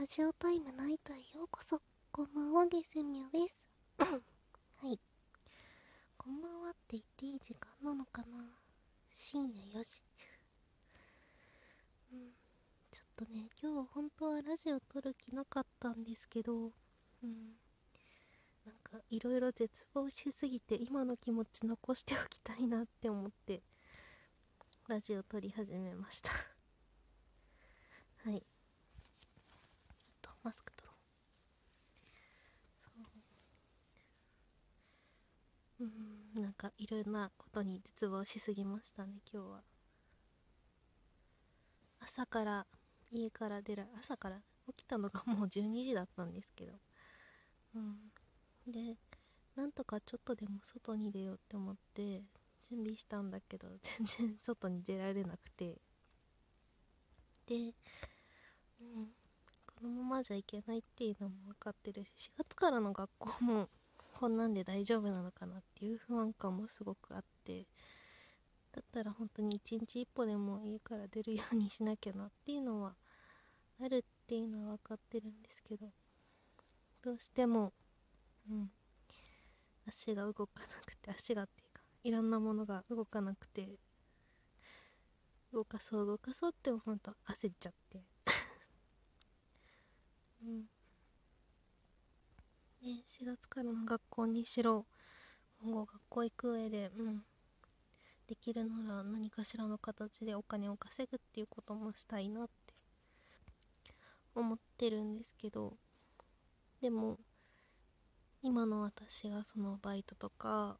ラジオタイムナイトへようこそ。こんばんは、ゲセミョです。はい。こんばんはって言っていい時間なのかな？深夜4時。うん。ちょっとね、今日本当はラジオ撮る気なかったんですけど、うん。なんか、いろいろ絶望しすぎて、今の気持ち残しておきたいなって思って、ラジオ撮り始めましたはい。マスク取ろう。う。ん。なんかいろんなことに絶望しすぎましたね今日は。朝から家から出ら朝から起きたのがもう12時だったんですけど。うん。でなんとかちょっとでも外に出ようって思って準備したんだけど全然外に出られなくて。でうん。このままじゃいけないっていうのも分かってるし4月からの学校も こんなんで大丈夫なのかなっていう不安感もすごくあってだったら本当に一日一歩でも家から出るようにしなきゃなっていうのはあるっていうのは分かってるんですけどどうしてもうん足が動かなくて足がっていうかいろんなものが動かなくて動かそう動かそうって思うと焦っちゃって。ね4月からの学校にしろ今後学校行く上でうん。できるなら何かしらの形でお金を稼ぐっていうこともしたいなって。思ってるんですけど。でも今の私がそのバイトとか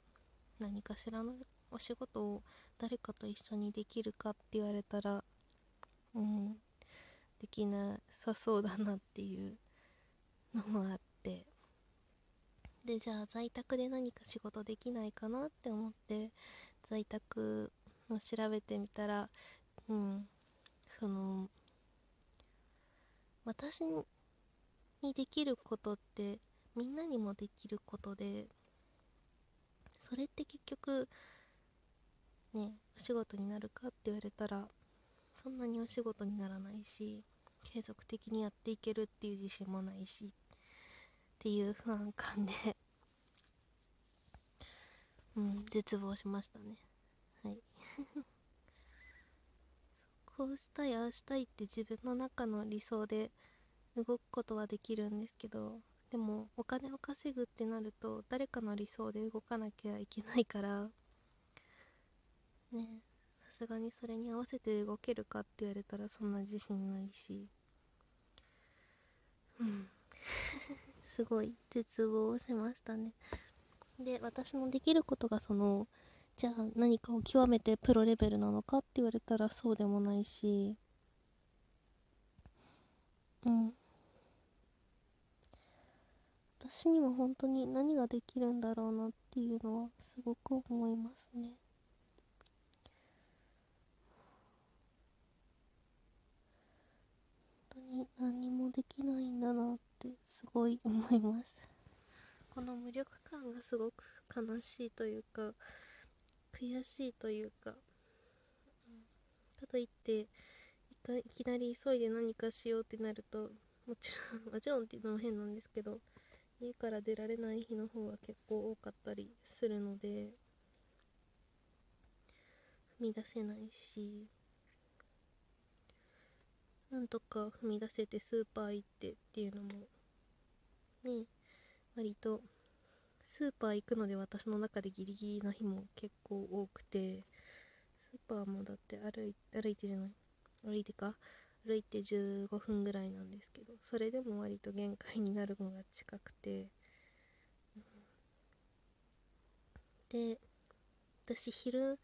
何かしらのお仕事を誰かと一緒にできるかって言われたらうん。できなさそうだなっていうのもあって。でじゃあ在宅で何か仕事できないかなって思って在宅の調べてみたらうんその私にできることってみんなにもできることでそれって結局ねお仕事になるかって言われたらそんなにお仕事にならないし継続的にやっていけるっていう自信もないしっていう不安感で うん絶望しましたね。はい。こうしたいああしたいって自分の中の理想で動くことはできるんですけどでもお金を稼ぐってなると誰かの理想で動かなきゃいけないからね。さすがにそれに合わせて動けるかって言われたらそんな自信ないし。うん。すごい絶望しましたね。で私のできることがそのじゃあ何かを極めてプロレベルなのかって言われたらそうでもないし。うん。私には本当に何ができるんだろうなっていうのはすごく思いますね。に何もできないんだなってすごい思います。この無力感がすごく悲しいというか悔しいというか、かといっていきなり急いで何かしようってなるともちろん もちろんっていうのも変なんですけど家から出られない日の方が結構多かったりするので踏み出せないしなんとか踏み出せてスーパー行ってっていうのもね割とスーパー行くので私の中でギリギリな日も結構多くてスーパーもだって歩い歩いてじゃない歩いてか歩いて15分ぐらいなんですけどそれでも割と限界になるのが近くて、で私昼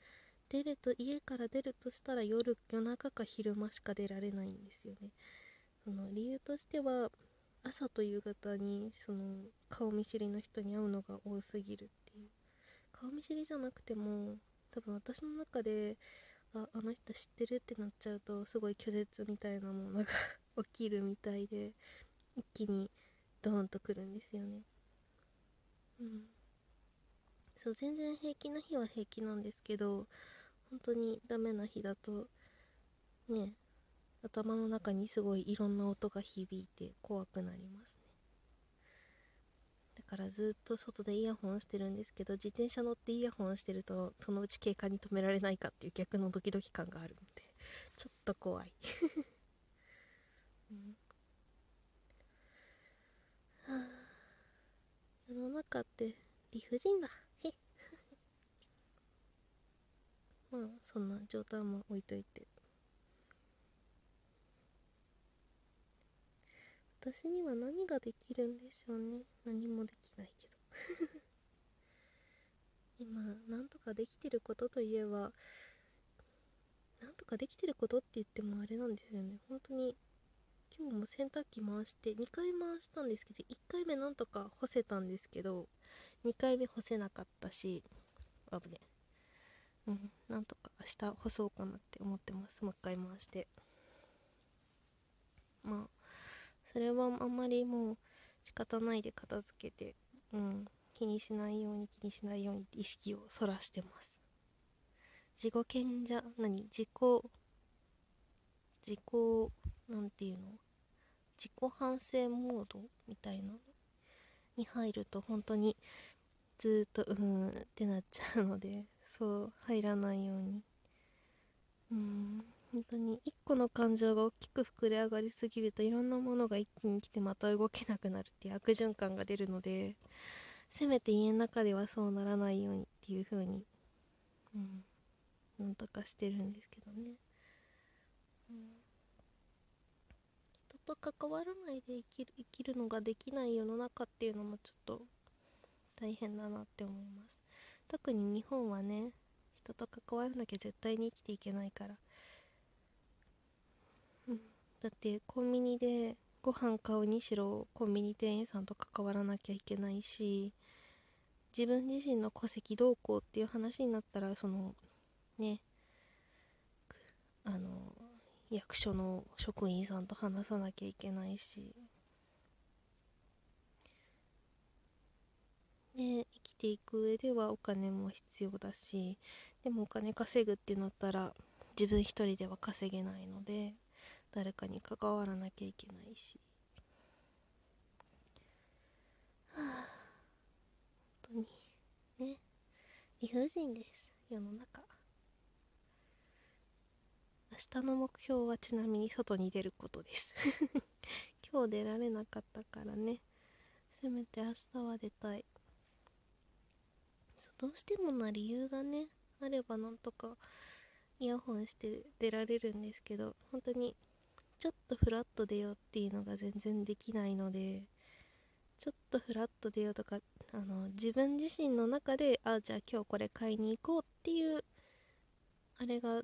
出ると家から出るとしたら夜夜中か昼間しか出られないんですよね。その理由としては朝と夕方にその顔見知りの人に会うのが多すぎるっていう。顔見知りじゃなくても多分私の中でああの人知ってるってなっちゃうとすごい拒絶みたいなものが 起きるみたいで一気にドーンとくるんですよね。うん。そう全然平気な日は平気なんですけど本当にダメな日だとね頭の中にすごいいろんな音が響いて怖くなりますね。だからずっと外でイヤホンしてるんですけど自転車乗ってイヤホンしてるとそのうち警官に止められないかっていう逆のドキドキ感があるのでちょっと怖い、うん。はあ、世の中って理不尽だへまあそんな状態も置いといて。私には何ができるんでしょうね。何もできないけど。今なんとかできてることといえばなんとかできてることって言ってもあれなんですよね。本当に今日も洗濯機回して2回回したんですけど1回目なんとか干せたんですけど2回目干せなかったし危ねうん。なんとか明日干そうかなって思ってます。もう一回回して。まあそれはあんまりもう仕方ないで片付けて、うん、気にしないように気にしないように意識をそらしてます。自己賢者何？自己自己なんていうの？自己反省モードみたいなに入ると本当にずっとうんってなっちゃうので そう入らないように。うん本当に1個の感情が大きく膨れ上がりすぎるといろんなものが一気に来てまた動けなくなるっていう悪循環が出るのでせめて家の中ではそうならないようにっていう風にうんなんとかしてるんですけどね、うん、人と関わらないで生きる生きるのができない世の中っていうのもちょっと大変だなって思います。特に日本はね人と関わらなきゃ絶対に生きていけないから。だってコンビニでご飯買うにしろコンビニ店員さんと関わらなきゃいけないし自分自身の戸籍どうこうっていう話になったらそのねあの役所の職員さんと話さなきゃいけないし。ね生きていく上ではお金も必要だしでもお金稼ぐってなったら自分一人では稼げないので誰かに関わらなきゃいけないし。はあ本当にね理不尽です世の中。明日の目標はちなみに外に出ることです。今日出られなかったからね。せめて明日は出たい。どうしてもな理由がねあればなんとかイヤホンして出られるんですけど本当にちょっとフラット出ようっていうのが全然できないのでちょっとフラット出ようとかあの自分自身の中であじゃあ今日これ買いに行こうっていうあれが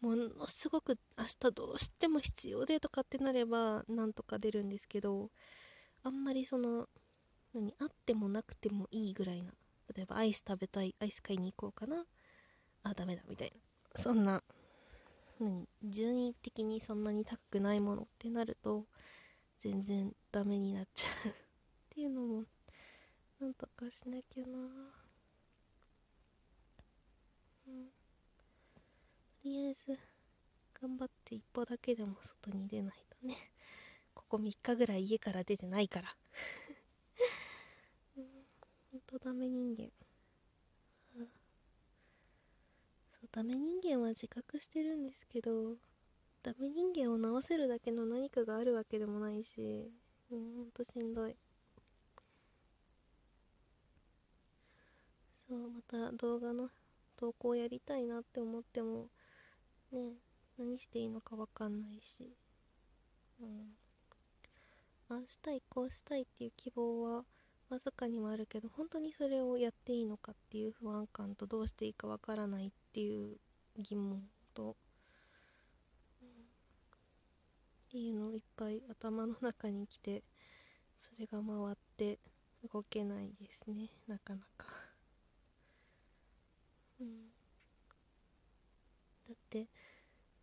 ものすごく明日どうしても必要でとかってなればなんとか出るんですけどあんまりその何あってもなくてもいいぐらいな例えばアイス食べたいアイス買いに行こうかな。あダメだみたいな。そんな何順位的にそんなに高くないものってなると全然ダメになっちゃう。っていうのもなんとかしなきゃな。うん。とりあえず頑張って一歩だけでも外に出ないとね。ここ3日ぐらい家から出てないから。とダメ人間。そうダメ人間は自覚してるんですけどダメ人間を直せるだけの何かがあるわけでもないしうほんとしんどい。そうまた動画の投稿やりたいなって思ってもね何していいのか分かんないし。うん。ああしたいこうしたいっていう希望はわずかにもあるけど本当にそれをやっていいのかっていう不安感とどうしていいかわからないっていう疑問と、うん、っていうのいっぱい頭の中に来てそれが回って動けないですね。なかなか、うん、だって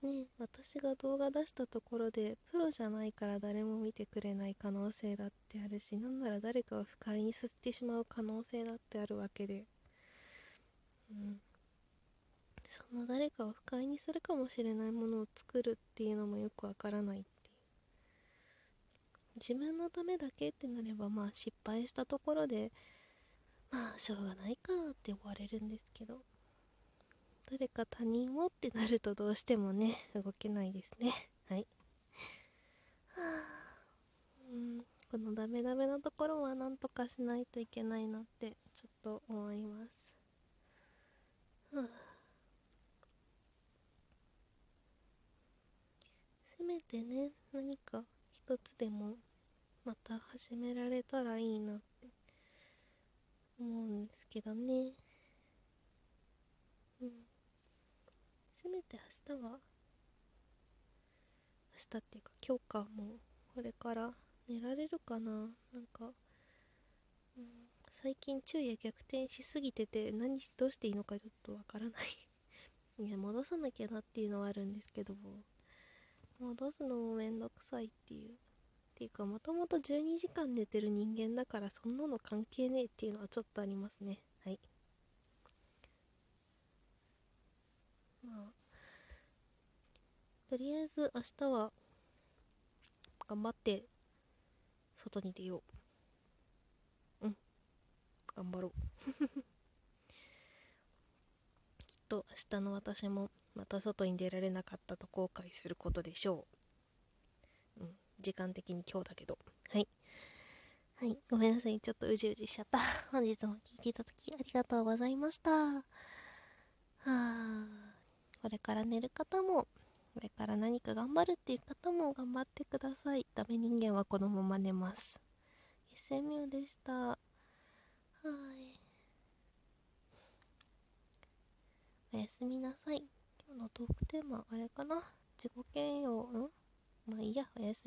ね私が動画出したところでプロじゃないから誰も見てくれない可能性だってあるしなんなら誰かを不快にさせてしまう可能性だってあるわけで。うん。そんな誰かを不快にするかもしれないものを作るっていうのもよくわからないって自分のためだけってなればまあ失敗したところでまあしょうがないかって終われるんですけど。誰か他人をってなるとどうしてもね動けないですね。はい。はあ。うん。このダメダメなところはなんとかしないといけないなってちょっと思います。はあ。せめてね何か一つでもまた始められたらいいなって思うんですけどね。うん。せめて明日は明日っていうか今日かもうこれから寝られるかな。なんか、うん、最近昼夜逆転しすぎてて何どうしていいのかちょっとわからない。いや戻さなきゃなっていうのはあるんですけど戻すのもめんどくさいっていう。っていうかもともと12時間寝てる人間だからそんなの関係ねえっていうのはちょっとありますねはいまあとりあえず明日は頑張って外に出よううん頑張ろう きっと明日の私もまた外に出られなかったと後悔することでしょう。うん、時間的に今日だけど。はい。はい、ごめんなさい。ちょっとうじうじしちゃった。本日も聞いていただきありがとうございました。はあ、これから寝る方も、これから何か頑張るっていう方も頑張ってください。ダメ人間はこのまま寝ます。SMU でした。はい。おやすみなさい。今日のトークテーマ、あれかな？自己嫌悪、ん？まあいいや、おやすみ。